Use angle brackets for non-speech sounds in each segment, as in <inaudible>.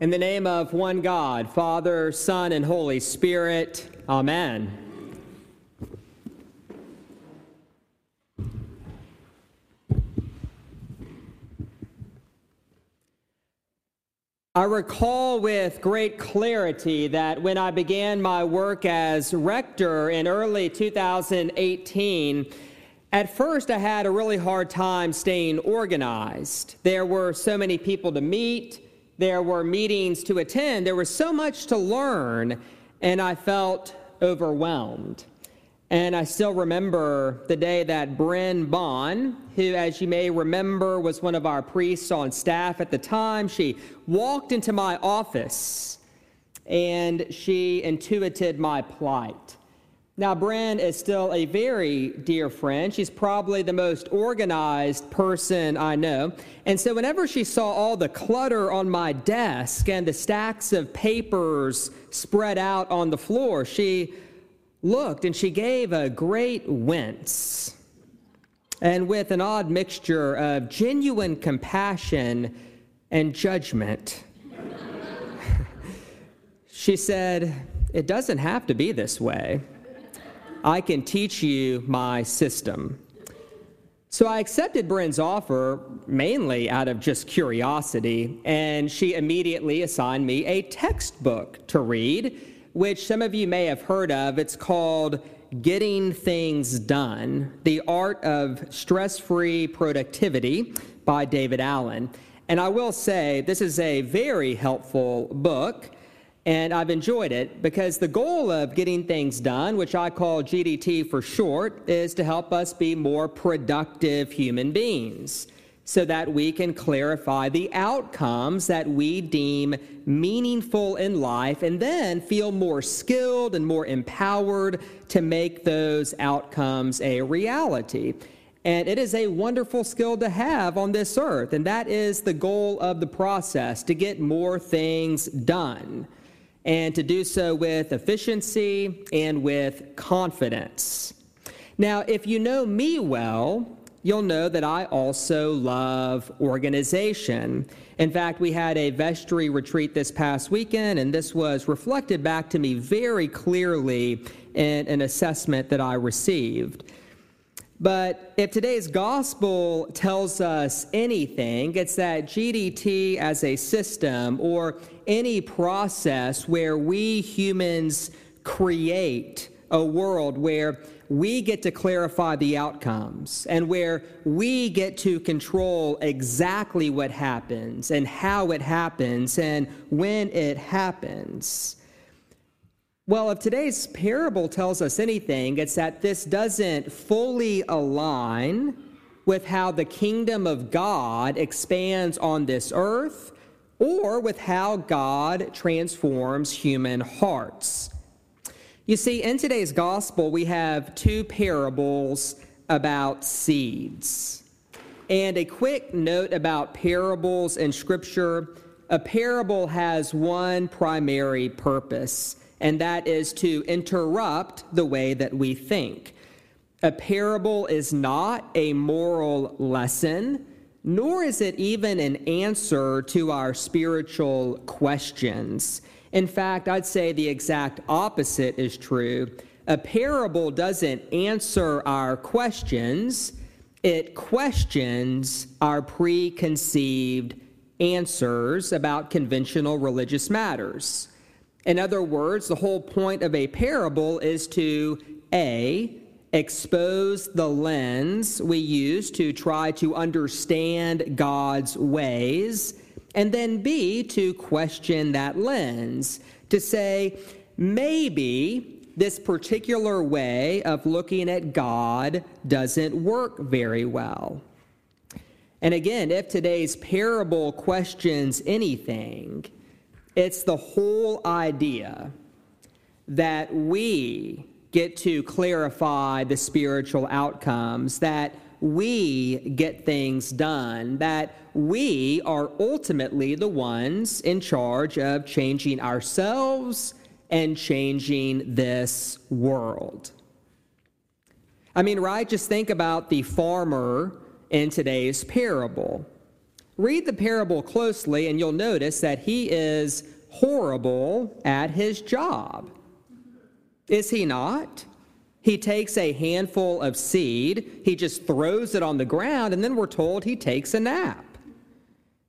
In the name of one God, Father, Son, and Holy Spirit, Amen. I recall with great clarity that when I began my work as rector in early 2018, at first I had a really hard time staying organized. There were so many people to meet there were meetings to attend, there was so much to learn, and I felt overwhelmed. And I still remember the day that Bryn Bond, who, as you may remember, was one of our priests on staff at the time, she walked into my office and she intuited my plight. Now, Bryn is still a very dear friend. She's probably the most organized person I know. And so, whenever she saw all the clutter on my desk and the stacks of papers spread out on the floor, she looked and she gave a great wince. And with an odd mixture of genuine compassion and judgment, <laughs> she said, It doesn't have to be this way. I can teach you my system. So I accepted Bryn's offer mainly out of just curiosity, and she immediately assigned me a textbook to read, which some of you may have heard of. It's called Getting Things Done The Art of Stress Free Productivity by David Allen. And I will say, this is a very helpful book. And I've enjoyed it because the goal of getting things done, which I call GDT for short, is to help us be more productive human beings so that we can clarify the outcomes that we deem meaningful in life and then feel more skilled and more empowered to make those outcomes a reality. And it is a wonderful skill to have on this earth, and that is the goal of the process to get more things done and to do so with efficiency and with confidence. Now, if you know me well, you'll know that I also love organization. In fact, we had a vestry retreat this past weekend, and this was reflected back to me very clearly in an assessment that I received. But if today's gospel tells us anything, it's that GDT as a system or any process where we humans create a world where we get to clarify the outcomes and where we get to control exactly what happens and how it happens and when it happens. Well, if today's parable tells us anything, it's that this doesn't fully align with how the kingdom of God expands on this earth or with how God transforms human hearts. You see, in today's gospel, we have two parables about seeds. And a quick note about parables in Scripture a parable has one primary purpose and that is to interrupt the way that we think. A parable is not a moral lesson, nor is it even an answer to our spiritual questions. In fact, I'd say the exact opposite is true. A parable doesn't answer our questions, it questions our preconceived answers about conventional religious matters. In other words, the whole point of a parable is to A, expose the lens we use to try to understand God's ways, and then B, to question that lens, to say, maybe this particular way of looking at God doesn't work very well. And again, if today's parable questions anything, it's the whole idea that we get to clarify the spiritual outcomes, that we get things done, that we are ultimately the ones in charge of changing ourselves and changing this world. I mean, right? Just think about the farmer in today's parable. Read the parable closely, and you'll notice that he is horrible at his job. Is he not? He takes a handful of seed, he just throws it on the ground, and then we're told he takes a nap.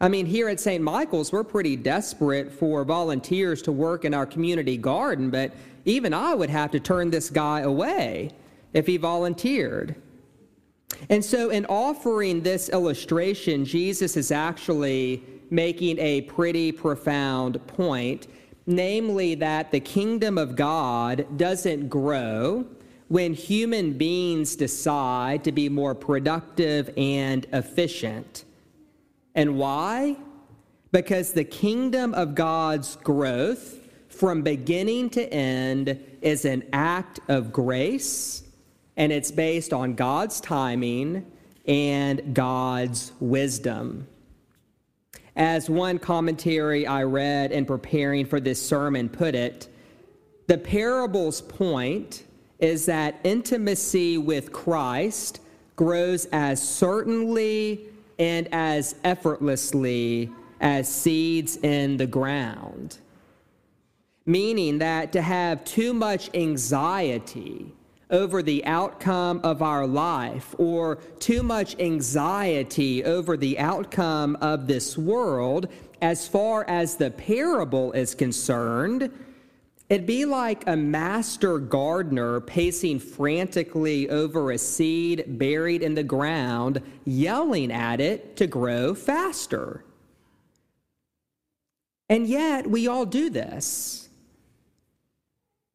I mean, here at St. Michael's, we're pretty desperate for volunteers to work in our community garden, but even I would have to turn this guy away if he volunteered. And so, in offering this illustration, Jesus is actually making a pretty profound point, namely that the kingdom of God doesn't grow when human beings decide to be more productive and efficient. And why? Because the kingdom of God's growth from beginning to end is an act of grace, and it's based on God's timing and God's wisdom. As one commentary I read in preparing for this sermon put it, the parable's point is that intimacy with Christ grows as certainly and as effortlessly as seeds in the ground. Meaning that to have too much anxiety over the outcome of our life or too much anxiety over the outcome of this world, as far as the parable is concerned, it'd be like a master gardener pacing frantically over a seed buried in the ground, yelling at it to grow faster. And yet, we all do this.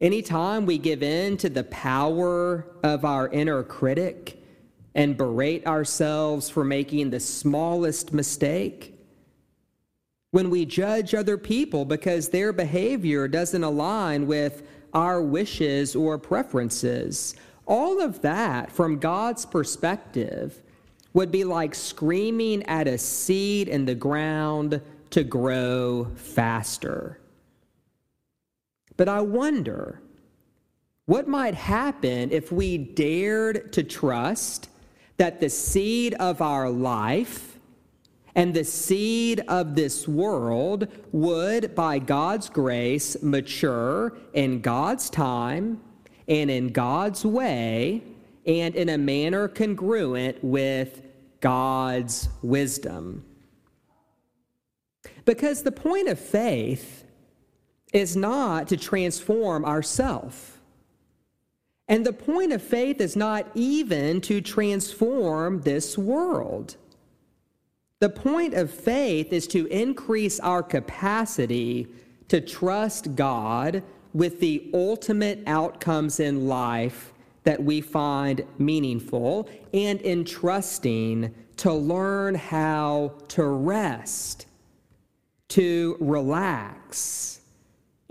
Anytime we give in to the power of our inner critic and berate ourselves for making the smallest mistake, when we judge other people because their behavior doesn't align with our wishes or preferences, all of that from God's perspective would be like screaming at a seed in the ground to grow faster. But I wonder what might happen if we dared to trust that the seed of our life and the seed of this world would, by God's grace, mature in God's time and in God's way and in a manner congruent with God's wisdom. Because the point of faith is not to transform ourself. And the point of faith is not even to transform this world. The point of faith is to increase our capacity to trust God with the ultimate outcomes in life that we find meaningful and in trusting to learn how to rest, to relax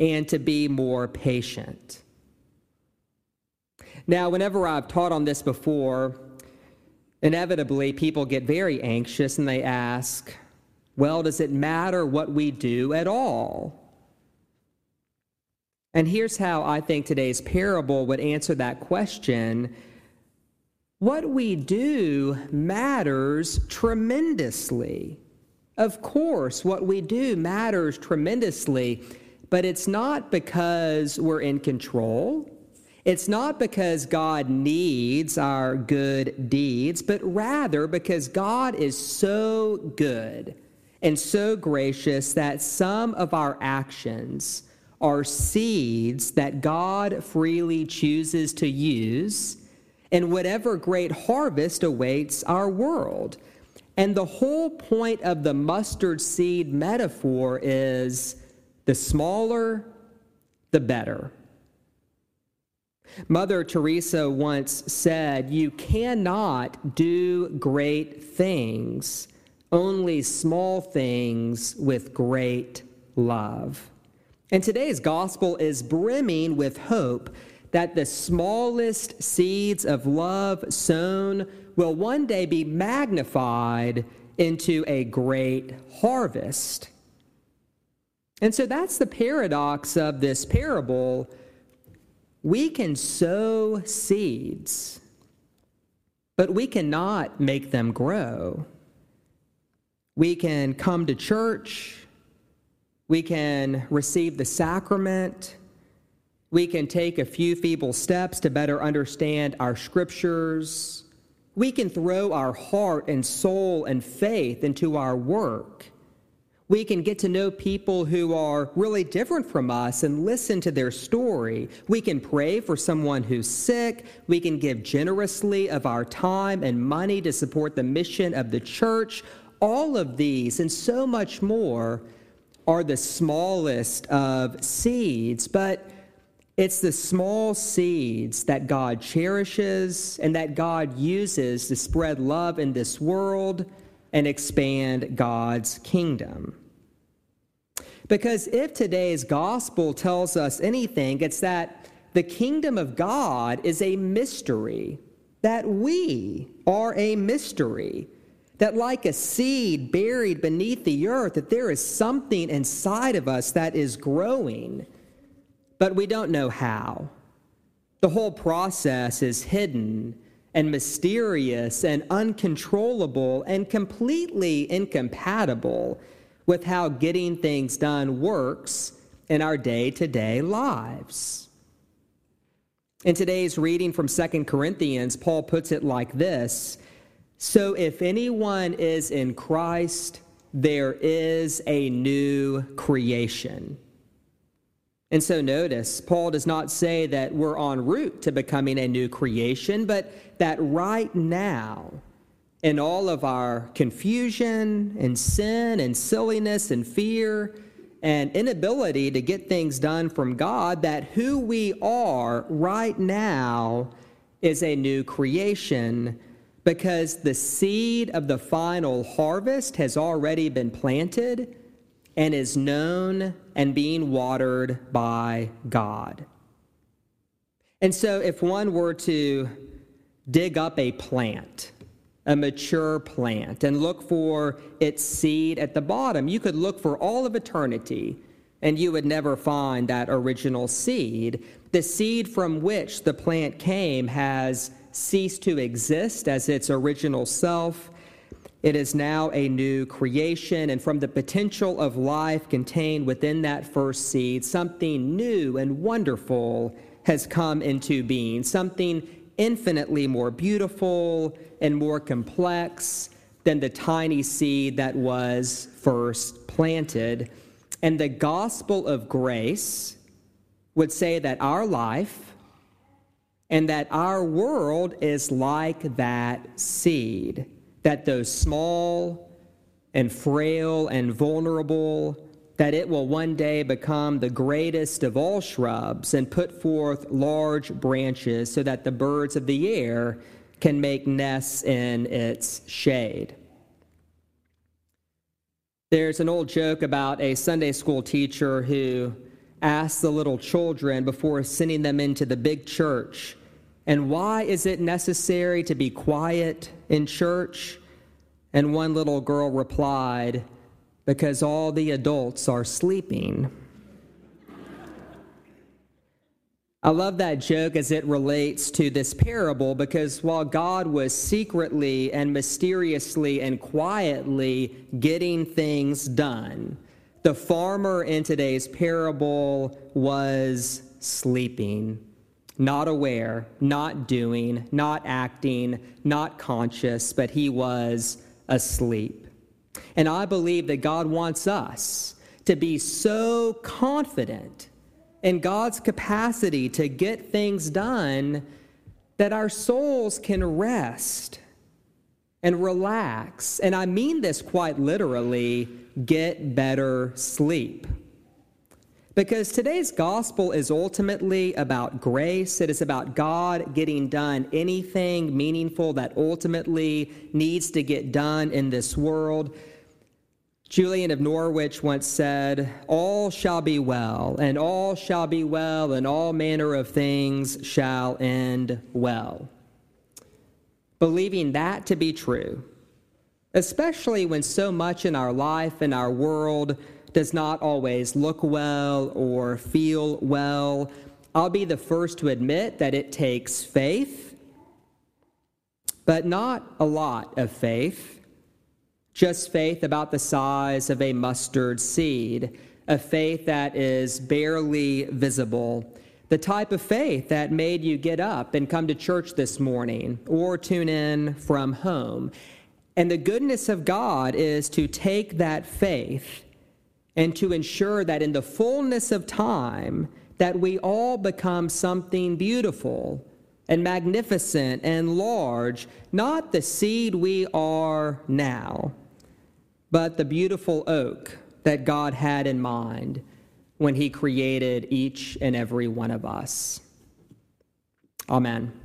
and to be more patient. Now, whenever I've taught on this before, inevitably people get very anxious and they ask, well, does it matter what we do at all? And here's how I think today's parable would answer that question. What we do matters tremendously. Of course, what we do matters tremendously. But it's not because we're in control. It's not because God needs our good deeds, but rather because God is so good and so gracious that some of our actions are seeds that God freely chooses to use in whatever great harvest awaits our world. And the whole point of the mustard seed metaphor is the smaller, the better. Mother Teresa once said, You cannot do great things, only small things with great love. And today's gospel is brimming with hope that the smallest seeds of love sown will one day be magnified into a great harvest. And so that's the paradox of this parable. We can sow seeds, but we cannot make them grow. We can come to church, we can receive the sacrament, we can take a few feeble steps to better understand our scriptures. We can throw our heart and soul and faith into our work. We can get to know people who are really different from us and listen to their story. We can pray for someone who's sick. We can give generously of our time and money to support the mission of the church. All of these and so much more are the smallest of seeds, but it's the small seeds that God cherishes and that God uses to spread love in this world and expand God's kingdom. Because if today's gospel tells us anything, it's that the kingdom of God is a mystery, that we are a mystery, that like a seed buried beneath the earth, that there is something inside of us that is growing but we don't know how. The whole process is hidden and mysterious and uncontrollable and completely incompatible with how getting things done works in our day to day lives. In today's reading from 2 Corinthians, Paul puts it like this So if anyone is in Christ, there is a new creation. And so notice, Paul does not say that we're en route to becoming a new creation, but that right now, in all of our confusion and sin and silliness and fear and inability to get things done from God, that who we are right now is a new creation because the seed of the final harvest has already been planted and is known and being watered by God. And so, if one were to dig up a plant, a mature plant, and look for its seed at the bottom, you could look for all of eternity and you would never find that original seed. The seed from which the plant came has ceased to exist as its original self it is now a new creation, and from the potential of life contained within that first seed, something new and wonderful has come into being, something infinitely more beautiful and more complex than the tiny seed that was first planted. And the gospel of grace would say that our life and that our world is like that seed that though small and frail and vulnerable, that it will one day become the greatest of all shrubs and put forth large branches so that the birds of the air can make nests in its shade. There's an old joke about a Sunday school teacher who asked the little children before sending them into the big church and why is it necessary to be quiet in church? And one little girl replied, Because all the adults are sleeping. I love that joke as it relates to this parable because while God was secretly and mysteriously and quietly getting things done, the farmer in today's parable was sleeping not aware, not doing, not acting, not conscious, but he was asleep. And I believe that God wants us to be so confident in God's capacity to get things done that our souls can rest and relax. And I mean this quite literally get better sleep. Because today's gospel is ultimately about grace. It is about God getting done anything meaningful that ultimately needs to get done in this world. Julian of Norwich once said, All shall be well, and all shall be well, and all manner of things shall end well. Believing that to be true, especially when so much in our life and our world does not always look well or feel well, I'll be the first to admit that it takes faith, but not a lot of faith, just faith about the size of a mustard seed, a faith that is barely visible. The type of faith that made you get up and come to church this morning or tune in from home. And the goodness of God is to take that faith and to ensure that in the fullness of time that we all become something beautiful and magnificent and large, not the seed we are now, but the beautiful oak that God had in mind when he created each and every one of us. Amen.